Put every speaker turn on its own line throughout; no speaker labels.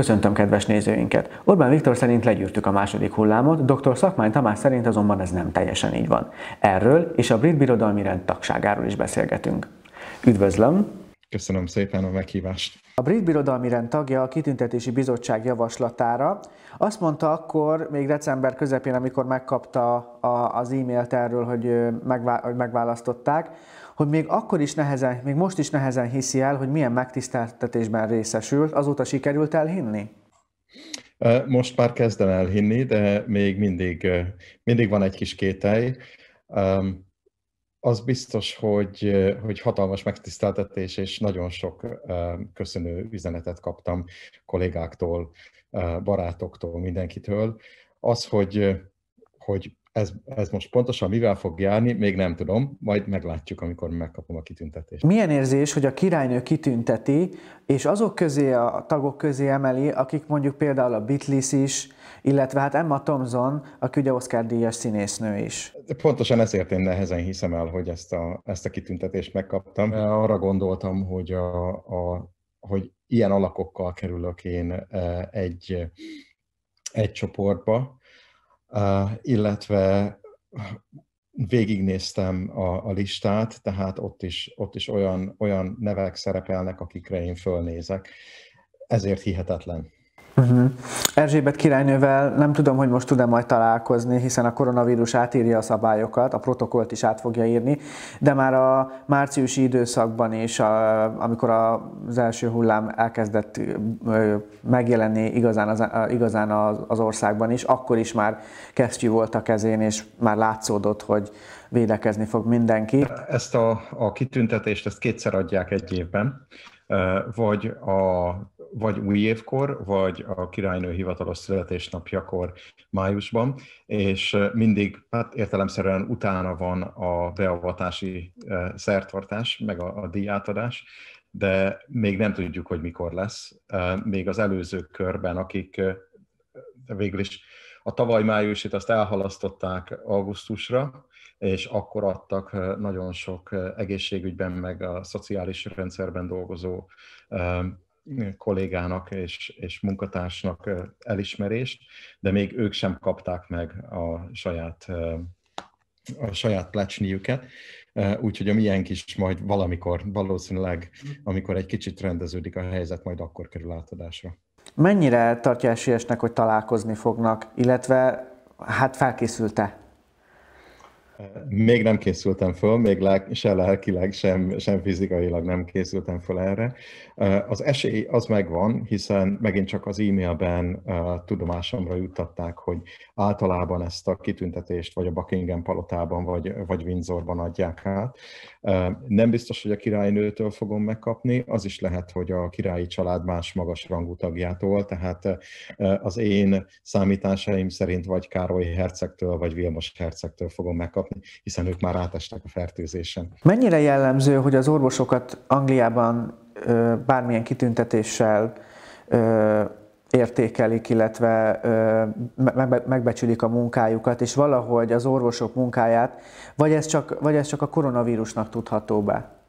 Köszöntöm kedves nézőinket! Orbán Viktor szerint legyűrtük a második hullámot, dr. Szakmány Tamás szerint azonban ez nem teljesen így van. Erről és a brit birodalmi rend tagságáról is beszélgetünk. Üdvözlöm!
Köszönöm szépen a meghívást!
A brit birodalmi rend tagja a kitüntetési bizottság javaslatára azt mondta akkor, még december közepén, amikor megkapta az e-mailt erről, hogy, megválasztották, hogy még akkor is nehezen, még most is nehezen hiszi el, hogy milyen megtiszteltetésben részesült, azóta sikerült elhinni?
Most már kezdem elhinni, de még mindig, mindig van egy kis kételj. Az biztos, hogy, hogy hatalmas megtiszteltetés, és nagyon sok köszönő üzenetet kaptam kollégáktól, barátoktól, mindenkitől. Az, hogy, hogy ez, ez most pontosan mivel fog járni, még nem tudom, majd meglátjuk, amikor megkapom a kitüntetést.
Milyen érzés, hogy a királynő kitünteti, és azok közé, a tagok közé emeli, akik mondjuk például a Beatles is, illetve hát Emma Thompson, aki ugye Oscar díjas színésznő is.
Pontosan ezért én nehezen hiszem el, hogy ezt a, ezt a kitüntetést megkaptam. Arra gondoltam, hogy, a, a, hogy ilyen alakokkal kerülök én e, egy, egy csoportba, illetve végignéztem a, a listát, tehát ott is, ott is olyan, olyan nevek szerepelnek, akikre én fölnézek. Ezért hihetetlen.
Uh-huh. Erzsébet királynővel nem tudom, hogy most tud-e majd találkozni, hiszen a koronavírus átírja a szabályokat, a protokollt is át fogja írni, de már a márciusi időszakban is, a, amikor az első hullám elkezdett megjelenni igazán az, igazán az országban is, akkor is már kesztyű volt a kezén, és már látszódott, hogy védekezni fog mindenki.
Ezt a, a kitüntetést ezt kétszer adják egy évben, vagy a vagy új évkor, vagy a királynő hivatalos születésnapjakor májusban, és mindig hát értelemszerűen utána van a beavatási szertartás, meg a, a díjátadás, de még nem tudjuk, hogy mikor lesz. Még az előző körben, akik végül is a tavaly májusit azt elhalasztották augusztusra, és akkor adtak nagyon sok egészségügyben, meg a szociális rendszerben dolgozó kollégának és, és munkatársnak elismerést, de még ők sem kapták meg a saját, a saját plecsniüket. Úgyhogy a miénk is majd valamikor, valószínűleg, amikor egy kicsit rendeződik a helyzet, majd akkor kerül átadásra.
Mennyire tartja esélyesnek, hogy találkozni fognak, illetve hát felkészülte
még nem készültem föl, még se lelkileg, sem, sem fizikailag nem készültem föl erre. Az esély az megvan, hiszen megint csak az e-mailben tudomásomra juttatták, hogy általában ezt a kitüntetést vagy a Buckingham palotában, vagy, vagy Windsorban adják át. Nem biztos, hogy a királynőtől fogom megkapni, az is lehet, hogy a királyi család más magas rangú tagjától, tehát az én számításaim szerint vagy Károly hercegtől, vagy Vilmos hercegtől fogom megkapni, hiszen ők már átestek a fertőzésen.
Mennyire jellemző, hogy az orvosokat Angliában bármilyen kitüntetéssel értékelik, illetve megbecsülik a munkájukat, és valahogy az orvosok munkáját, vagy ez csak, vagy ez csak a koronavírusnak tudható be?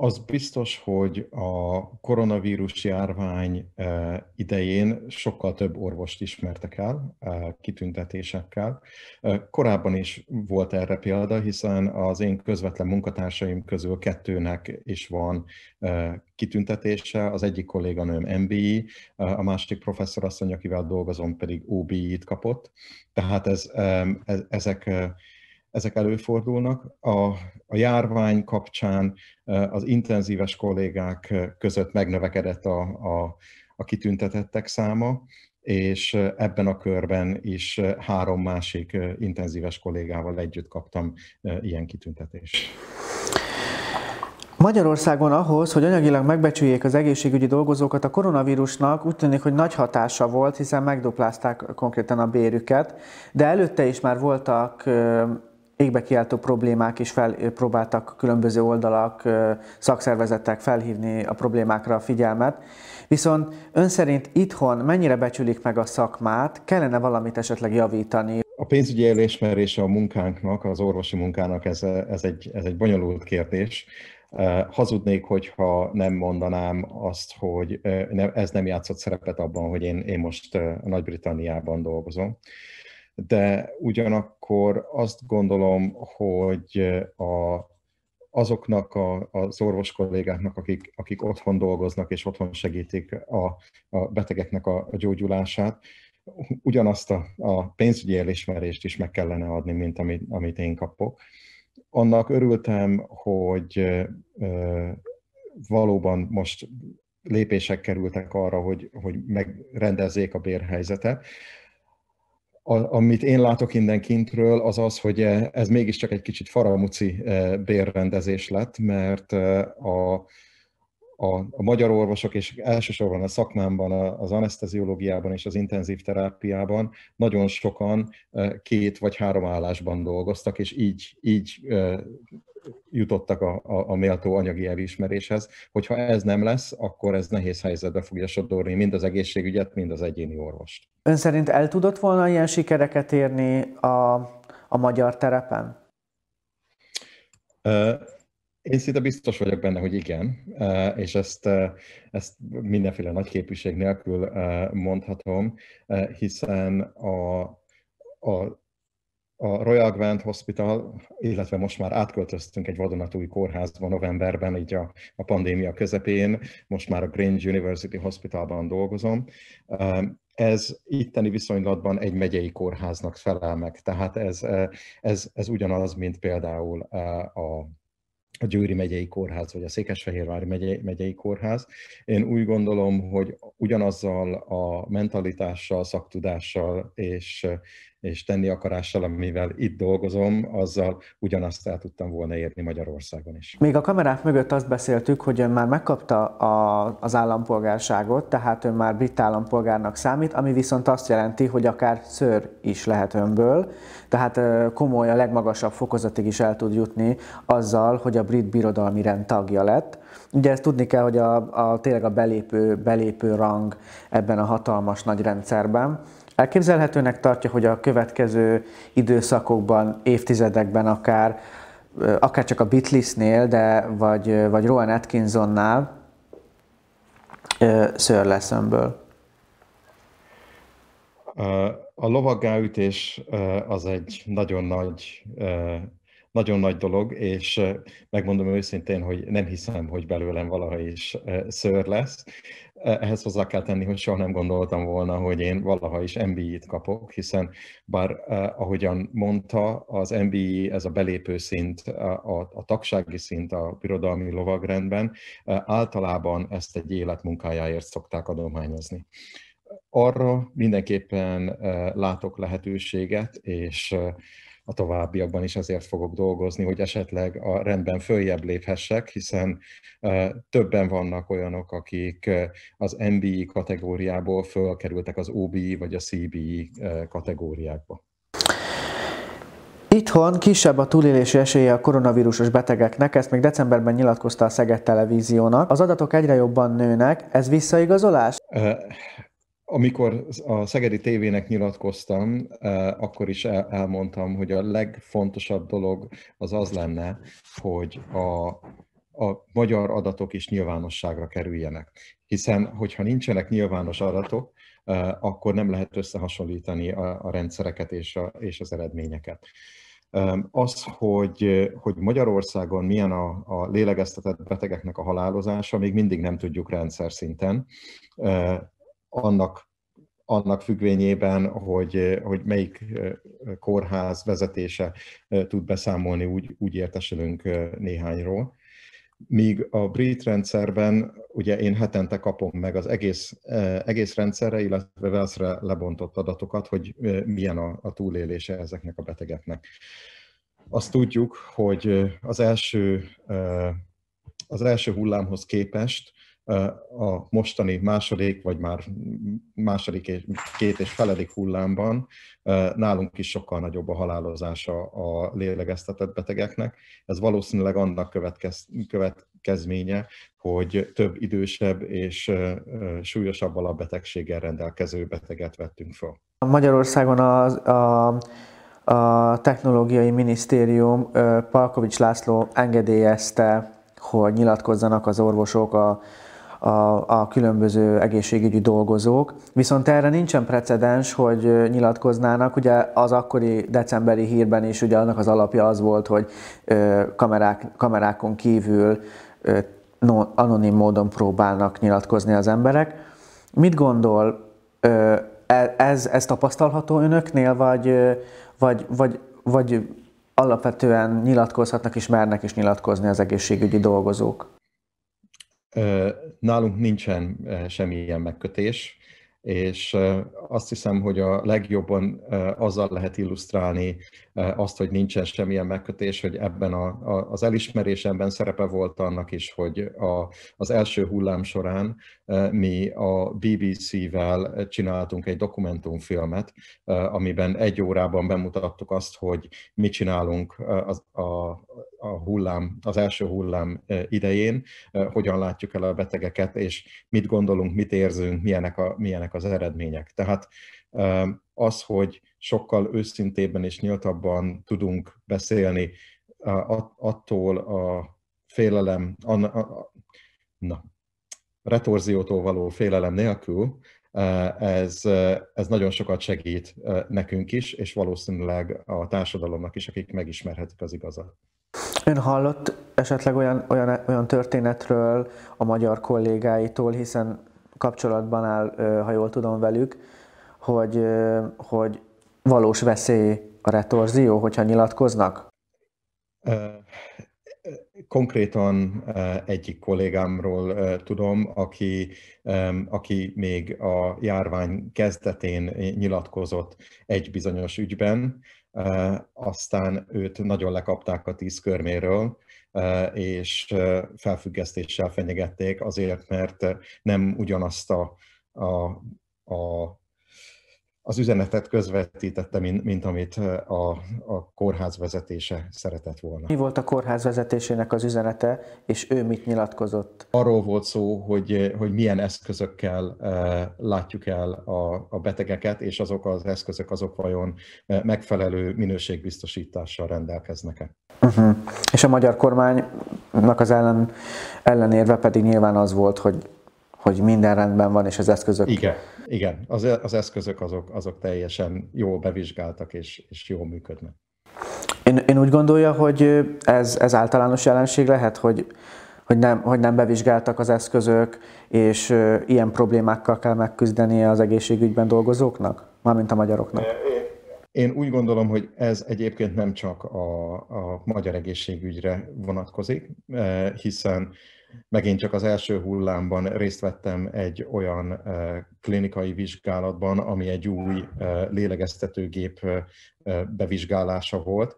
Az biztos, hogy a koronavírus járvány eh, idején sokkal több orvost ismertek el eh, kitüntetésekkel. Eh, korábban is volt erre példa, hiszen az én közvetlen munkatársaim közül kettőnek is van kitüntetése. Az egyik kolléganőm MBI, a másik professzorasszony, akivel dolgozom, pedig OBI-t kapott. Tehát ez, ezek ezek előfordulnak. A, a járvány kapcsán az intenzíves kollégák között megnövekedett a, a, a kitüntetettek száma, és ebben a körben is három másik intenzíves kollégával együtt kaptam ilyen kitüntetést.
Magyarországon ahhoz, hogy anyagilag megbecsüljék az egészségügyi dolgozókat, a koronavírusnak úgy tűnik, hogy nagy hatása volt, hiszen megduplázták konkrétan a bérüket, de előtte is már voltak égbe kiáltó problémák is fel, próbáltak különböző oldalak, szakszervezetek felhívni a problémákra a figyelmet. Viszont ön szerint itthon mennyire becsülik meg a szakmát, kellene valamit esetleg javítani?
A pénzügyi elismerése a munkánknak, az orvosi munkának ez, ez, egy, ez egy bonyolult kérdés. Hazudnék, hogyha nem mondanám azt, hogy ez nem játszott szerepet abban, hogy én, én most Nagy-Britanniában dolgozom. De ugyanakkor azt gondolom, hogy a, azoknak a, az orvos kollégáknak, akik, akik otthon dolgoznak és otthon segítik a, a betegeknek a, a gyógyulását, ugyanazt a, a pénzügyi elismerést is meg kellene adni, mint amit, amit én kapok. Annak örültem, hogy valóban most lépések kerültek arra, hogy, hogy megrendezzék a bérhelyzetet. A, amit én látok innen kintről, az az, hogy ez mégiscsak egy kicsit faramuci bérrendezés lett, mert a, a, a magyar orvosok, és elsősorban a szakmámban, az anesteziológiában és az intenzív terápiában nagyon sokan két vagy három állásban dolgoztak, és így, így jutottak a, a, a méltó anyagi elismeréshez. Hogyha ez nem lesz, akkor ez nehéz helyzetbe fogja sodorni mind az egészségügyet, mind az egyéni orvost.
Ön szerint el tudott volna ilyen sikereket érni a, a magyar terepen?
Én szinte biztos vagyok benne, hogy igen, és ezt, ezt mindenféle nagy képviség nélkül mondhatom, hiszen a, a a Royal Grant Hospital, illetve most már átköltöztünk egy vadonatúj kórházba novemberben, így a, a pandémia közepén, most már a Grange University Hospitalban dolgozom. Ez itteni viszonylatban egy megyei kórháznak felel meg, tehát ez, ez, ez ugyanaz, mint például a a Győri megyei kórház, vagy a Székesfehérvári megyei, megyei kórház. Én úgy gondolom, hogy ugyanazzal a mentalitással, szaktudással és, és tenni akarással, amivel itt dolgozom, azzal ugyanazt el tudtam volna érni Magyarországon is.
Még a kamerák mögött azt beszéltük, hogy ön már megkapta a, az állampolgárságot, tehát ön már brit állampolgárnak számít, ami viszont azt jelenti, hogy akár ször is lehet önből, tehát komoly, a legmagasabb fokozatig is el tud jutni azzal, hogy a brit birodalmi rend tagja lett. Ugye ezt tudni kell, hogy a, a tényleg a belépő, belépő rang ebben a hatalmas nagy rendszerben. Elképzelhetőnek tartja, hogy a következő időszakokban, évtizedekben akár, akár csak a Beatlesnél, de vagy, vagy Rowan Atkinsonnál lesz önből.
A lovaggáütés az egy nagyon nagy, nagyon nagy dolog, és megmondom őszintén, hogy nem hiszem, hogy belőlem valaha is ször lesz. Ehhez hozzá kell tenni, hogy soha nem gondoltam volna, hogy én valaha is MBI-t kapok, hiszen bár ahogyan mondta, az MBI, ez a belépő szint, a, a tagsági szint a birodalmi lovagrendben, általában ezt egy életmunkájáért szokták adományozni. Arra mindenképpen látok lehetőséget, és a továbbiakban is azért fogok dolgozni, hogy esetleg a rendben följebb léphessek, hiszen többen vannak olyanok, akik az MBI kategóriából fölkerültek az OBI vagy a CBI kategóriákba.
Itthon kisebb a túlélési esélye a koronavírusos betegeknek, ezt még decemberben nyilatkozta a Szeged Televíziónak. Az adatok egyre jobban nőnek, ez visszaigazolás?
Amikor a Szegedi tévének nyilatkoztam, eh, akkor is elmondtam, hogy a legfontosabb dolog az az lenne, hogy a, a magyar adatok is nyilvánosságra kerüljenek. Hiszen, hogyha nincsenek nyilvános adatok, eh, akkor nem lehet összehasonlítani a, a rendszereket és, a, és az eredményeket. Az, hogy, hogy Magyarországon milyen a, a lélegeztetett betegeknek a halálozása, még mindig nem tudjuk rendszer szinten. Annak, annak függvényében, hogy, hogy melyik kórház vezetése tud beszámolni, úgy, úgy értesülünk néhányról. Míg a brit rendszerben ugye én hetente kapom meg az egész, egész rendszerre, illetve Velszre lebontott adatokat, hogy milyen a, a túlélése ezeknek a betegeknek. Azt tudjuk, hogy az első, az első hullámhoz képest a mostani második, vagy már második és két és feledik hullámban nálunk is sokkal nagyobb a halálozása a lélegeztetett betegeknek. Ez valószínűleg annak következ, következménye, hogy több idősebb és súlyosabb alapbetegséggel rendelkező beteget vettünk fel.
Magyarországon a, a, a Technológiai Minisztérium Palkovics László engedélyezte hogy nyilatkozzanak az orvosok, a, a, a különböző egészségügyi dolgozók. Viszont erre nincsen precedens, hogy nyilatkoznának. Ugye az akkori decemberi hírben is ugye annak az alapja az volt, hogy kamerák, kamerákon kívül anonim módon próbálnak nyilatkozni az emberek. Mit gondol, e, ez, ez tapasztalható önöknél, vagy, vagy, vagy, vagy alapvetően nyilatkozhatnak és mernek is nyilatkozni az egészségügyi dolgozók?
Nálunk nincsen semmilyen megkötés, és azt hiszem, hogy a legjobban azzal lehet illusztrálni azt, hogy nincsen semmilyen megkötés, hogy ebben a, a, az elismerésemben szerepe volt annak is, hogy a, az első hullám során mi a BBC-vel csináltunk egy dokumentumfilmet, amiben egy órában bemutattuk azt, hogy mit csinálunk az, a, a hullám, az első hullám idején, hogyan látjuk el a betegeket, és mit gondolunk, mit érzünk, milyenek, a, milyenek az eredmények. Tehát az, hogy sokkal őszintébben és nyíltabban tudunk beszélni attól a félelem, a, a, na, retorziótól való félelem nélkül, ez, ez nagyon sokat segít nekünk is, és valószínűleg a társadalomnak is, akik megismerhetik az igazat.
Ön hallott esetleg olyan, olyan, olyan történetről a magyar kollégáitól, hiszen kapcsolatban áll, ha jól tudom velük, hogy, hogy valós veszély a retorzió, hogyha nyilatkoznak?
Konkrétan egyik kollégámról tudom, aki, aki még a járvány kezdetén nyilatkozott egy bizonyos ügyben, aztán őt nagyon lekapták a tíz körméről, és felfüggesztéssel fenyegették azért, mert nem ugyanazt a, a, a az üzenetet közvetítette, mint, mint amit a, a kórház vezetése szeretett volna.
Mi volt a kórház vezetésének az üzenete, és ő mit nyilatkozott?
Arról volt szó, hogy, hogy milyen eszközökkel látjuk el a, a betegeket, és azok az eszközök azok vajon megfelelő minőségbiztosítással rendelkeznek-e.
Uh-huh. És a magyar kormánynak az ellen, ellenérve pedig nyilván az volt, hogy hogy minden rendben van, és az eszközök...
Igen, igen. Az, az eszközök azok, azok teljesen jól bevizsgáltak, és, és jól működnek.
Én, én úgy gondolja, hogy ez, ez általános jelenség lehet, hogy, hogy, nem, hogy nem bevizsgáltak az eszközök, és ilyen problémákkal kell megküzdenie az egészségügyben dolgozóknak, mármint a magyaroknak?
Én úgy gondolom, hogy ez egyébként nem csak a, a magyar egészségügyre vonatkozik, hiszen Megint csak az első hullámban részt vettem egy olyan klinikai vizsgálatban, ami egy új lélegeztetőgép bevizsgálása volt,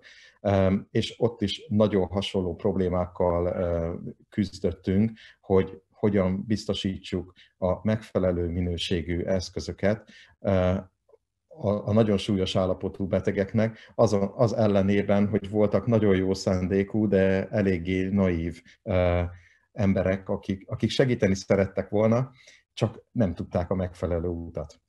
és ott is nagyon hasonló problémákkal küzdöttünk, hogy hogyan biztosítsuk a megfelelő minőségű eszközöket a, nagyon súlyos állapotú betegeknek, az, az ellenében, hogy voltak nagyon jó szándékú, de eléggé naív emberek, akik, akik segíteni szerettek volna, csak nem tudták a megfelelő útat.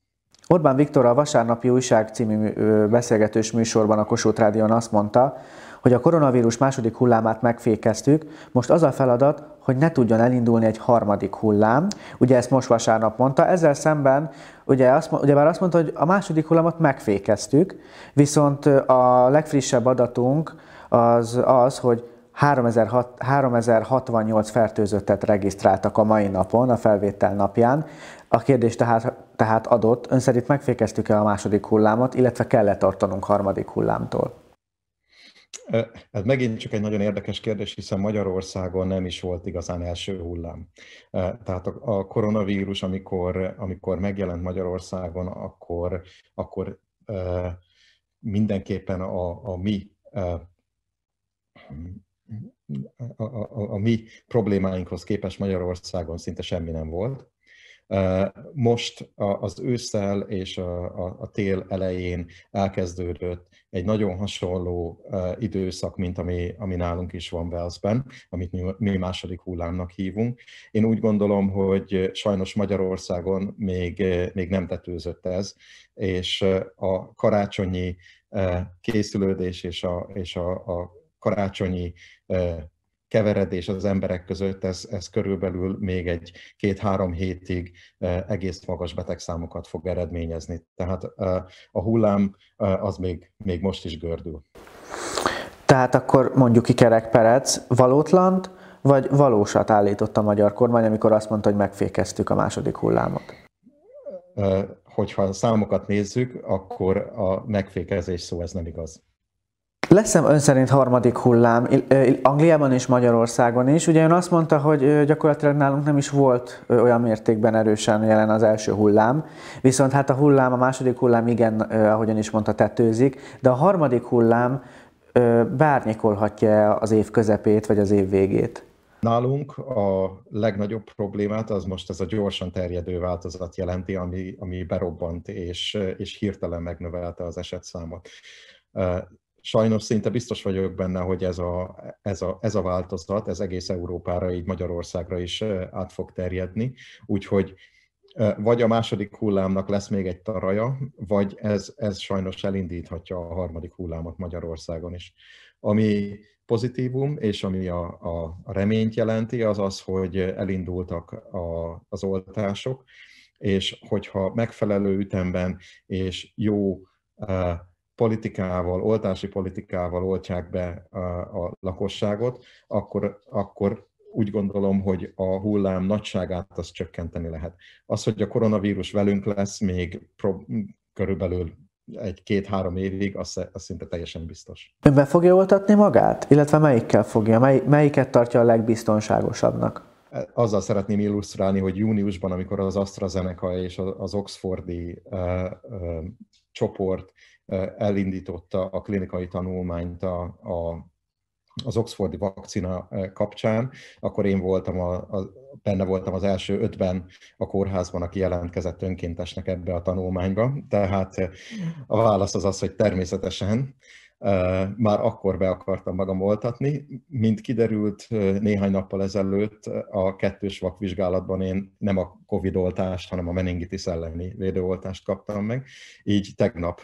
Orbán Viktor a Vasárnapi Újság című beszélgetős műsorban a Kossuth Rádion azt mondta, hogy a koronavírus második hullámát megfékeztük, most az a feladat, hogy ne tudjon elindulni egy harmadik hullám. Ugye ezt most vasárnap mondta, ezzel szemben ugye, azt, ugye már azt mondta, hogy a második hullámot megfékeztük, viszont a legfrissebb adatunk az az, hogy 3068 fertőzöttet regisztráltak a mai napon, a felvétel napján. A kérdés tehát, tehát adott, ön szerint megfékeztük-e a második hullámot, illetve kellett tartanunk harmadik hullámtól?
Ez megint csak egy nagyon érdekes kérdés, hiszen Magyarországon nem is volt igazán első hullám. Tehát a koronavírus, amikor, amikor megjelent Magyarországon, akkor, akkor mindenképpen a, a mi a, a, a mi problémáinkhoz képest Magyarországon szinte semmi nem volt. Most az ősszel és a, tél elején elkezdődött egy nagyon hasonló időszak, mint ami, ami nálunk is van Velszben, amit mi, mi második hullámnak hívunk. Én úgy gondolom, hogy sajnos Magyarországon még, még nem tetőzött ez, és a karácsonyi készülődés és a, és a, a karácsonyi keveredés az emberek között, ez, ez körülbelül még egy két-három hétig egész magas betegszámokat fog eredményezni. Tehát a hullám az még, még most is gördül.
Tehát akkor mondjuk ki Kerek Perec valótlant, vagy valósat állított a magyar kormány, amikor azt mondta, hogy megfékeztük a második hullámot?
Hogyha számokat nézzük, akkor a megfékezés szó ez nem igaz.
Lesz-e ön szerint harmadik hullám Angliában és Magyarországon is? Ugye ön azt mondta, hogy gyakorlatilag nálunk nem is volt olyan mértékben erősen jelen az első hullám, viszont hát a hullám, a második hullám igen, ahogyan is mondta, tetőzik, de a harmadik hullám bárnyikolhatja az év közepét vagy az év végét?
Nálunk a legnagyobb problémát az most ez a gyorsan terjedő változat jelenti, ami, ami berobbant és, és hirtelen megnövelte az esetszámot. Sajnos szinte biztos vagyok benne, hogy ez a, ez, a, ez a változat, ez egész Európára, így Magyarországra is át fog terjedni, úgyhogy vagy a második hullámnak lesz még egy taraja, vagy ez, ez sajnos elindíthatja a harmadik hullámot Magyarországon is. Ami pozitívum, és ami a, a, reményt jelenti, az az, hogy elindultak a, az oltások, és hogyha megfelelő ütemben és jó politikával, oltási politikával oltják be a, a lakosságot, akkor, akkor úgy gondolom, hogy a hullám nagyságát azt csökkenteni lehet. Az, hogy a koronavírus velünk lesz még pro, körülbelül egy-két-három évig, az, az szinte teljesen biztos.
Ön be fogja oltatni magát? Illetve melyikkel fogja? Mely, melyiket tartja a legbiztonságosabbnak?
Azzal szeretném illusztrálni, hogy júniusban, amikor az AstraZeneca és az Oxfordi uh, uh, csoport elindította a klinikai tanulmányt a, a az Oxfordi vakcina kapcsán, akkor én voltam a, a, benne voltam az első ötben a kórházban, aki jelentkezett önkéntesnek ebbe a tanulmányba. Tehát a válasz az az, hogy természetesen már akkor be akartam magam oltatni. Mint kiderült néhány nappal ezelőtt a kettős vakvizsgálatban én nem a Covid oltást, hanem a meningitis elleni védőoltást kaptam meg, így tegnap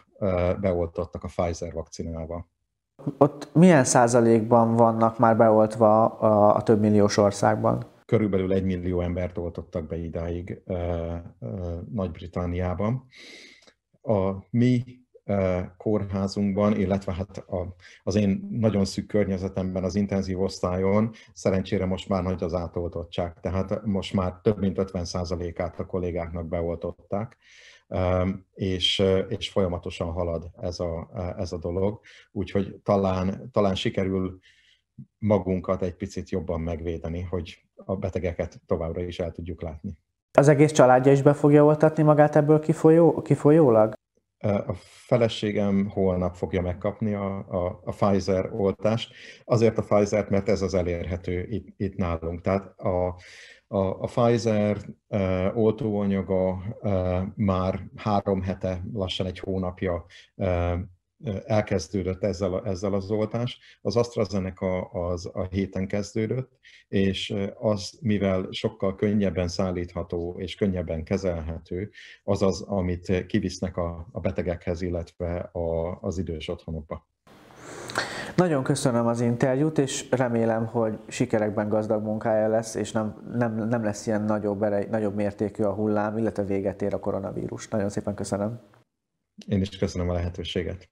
beoltottak a Pfizer vakcinával.
Ott milyen százalékban vannak már beoltva a, a több milliós országban?
Körülbelül egy millió embert oltottak be idáig Nagy-Britanniában. A mi kórházunkban, illetve hát a, az én nagyon szűk környezetemben, az intenzív osztályon szerencsére most már nagy az átoltottság, tehát most már több mint 50%-át a kollégáknak beoltották és, és folyamatosan halad ez a, ez a dolog, úgyhogy talán, talán sikerül magunkat egy picit jobban megvédeni, hogy a betegeket továbbra is el tudjuk látni.
Az egész családja is be fogja oltatni magát ebből kifolyó, kifolyólag?
A feleségem holnap fogja megkapni a, a, a Pfizer oltást. Azért a Pfizer, mert ez az elérhető itt, itt nálunk. Tehát a, a, a Pfizer uh, oltóanyaga uh, már három hete, lassan egy hónapja uh, elkezdődött ezzel, a, ezzel az oltás. Az AstraZeneca az a héten kezdődött, és az, mivel sokkal könnyebben szállítható és könnyebben kezelhető, az az, amit kivisznek a, a betegekhez, illetve a, az idős otthonokba.
Nagyon köszönöm az interjút, és remélem, hogy sikerekben gazdag munkája lesz, és nem, nem, nem lesz ilyen nagyobb, erej, nagyobb mértékű a hullám, illetve véget ér a koronavírus. Nagyon szépen köszönöm.
Én is köszönöm a lehetőséget.